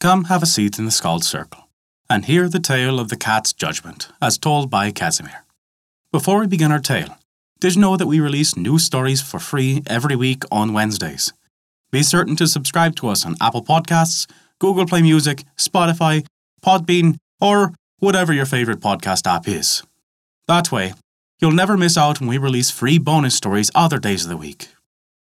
come have a seat in the Skald's Circle and hear the tale of the cat's judgment as told by Casimir. Before we begin our tale, did you know that we release new stories for free every week on Wednesdays? Be certain to subscribe to us on Apple Podcasts, Google Play Music, Spotify, Podbean, or whatever your favourite podcast app is. That way, you'll never miss out when we release free bonus stories other days of the week.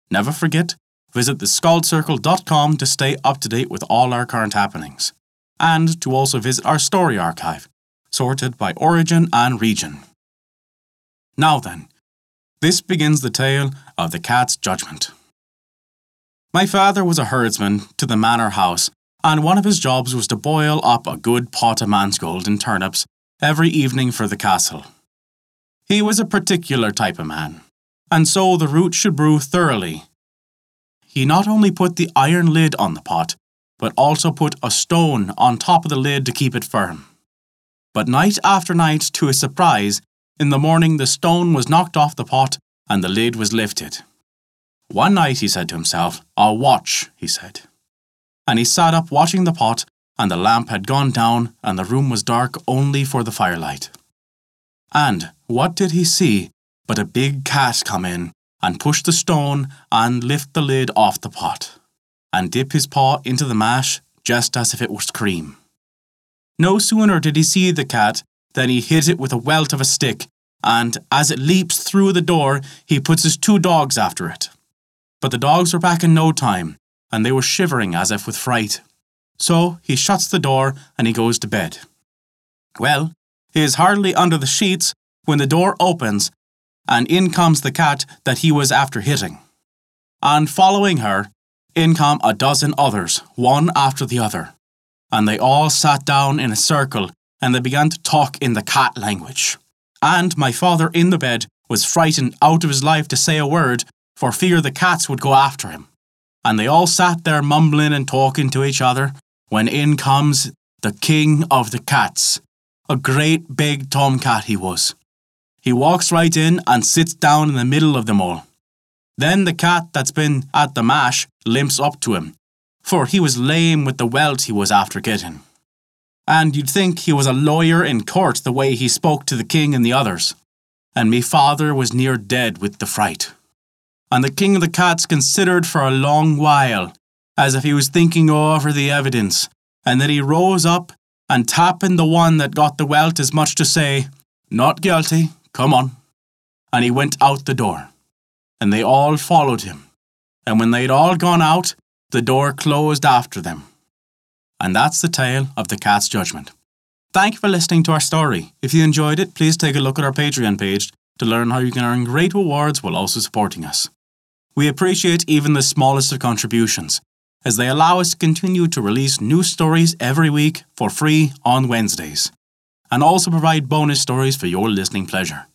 Never forget, visit theskaldscircle.com to stay up to date with all our current happenings, and to also visit our story archive, sorted by origin and region. Now then, this begins the tale of the cat's judgment. My father was a herdsman to the manor house, and one of his jobs was to boil up a good pot of mangold and turnips every evening for the castle. He was a particular type of man, and so the root should brew thoroughly. He not only put the iron lid on the pot, but also put a stone on top of the lid to keep it firm. But night after night, to his surprise, in the morning the stone was knocked off the pot and the lid was lifted. One night he said to himself, I'll watch, he said. And he sat up watching the pot, and the lamp had gone down, and the room was dark only for the firelight. And what did he see but a big cat come in and push the stone and lift the lid off the pot, and dip his paw into the mash just as if it was cream. No sooner did he see the cat than he hit it with a welt of a stick, and as it leaps through the door, he puts his two dogs after it. But the dogs were back in no time, and they were shivering as if with fright. So he shuts the door and he goes to bed. Well, he is hardly under the sheets when the door opens, and in comes the cat that he was after hitting. And following her, in come a dozen others, one after the other. And they all sat down in a circle and they began to talk in the cat language. And my father in the bed was frightened out of his life to say a word for fear the cats would go after him. And they all sat there mumbling and talking to each other when in comes the king of the cats, a great big tomcat he was. He walks right in and sits down in the middle of them all. Then the cat that's been at the mash limps up to him, for he was lame with the welt he was after getting. And you'd think he was a lawyer in court the way he spoke to the king and the others. And me father was near dead with the fright. And the king of the cats considered for a long while, as if he was thinking over the evidence, and then he rose up and tapping the one that got the welt as much to say, Not guilty, Come on. And he went out the door. And they all followed him. And when they'd all gone out, the door closed after them. And that's the tale of the cat's judgment. Thank you for listening to our story. If you enjoyed it, please take a look at our Patreon page to learn how you can earn great rewards while also supporting us. We appreciate even the smallest of contributions, as they allow us to continue to release new stories every week for free on Wednesdays and also provide bonus stories for your listening pleasure.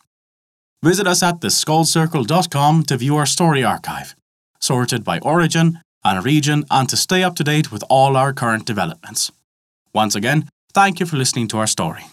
Visit us at theskaldscircle.com to view our story archive, sorted by origin and region, and to stay up to date with all our current developments. Once again, thank you for listening to our story.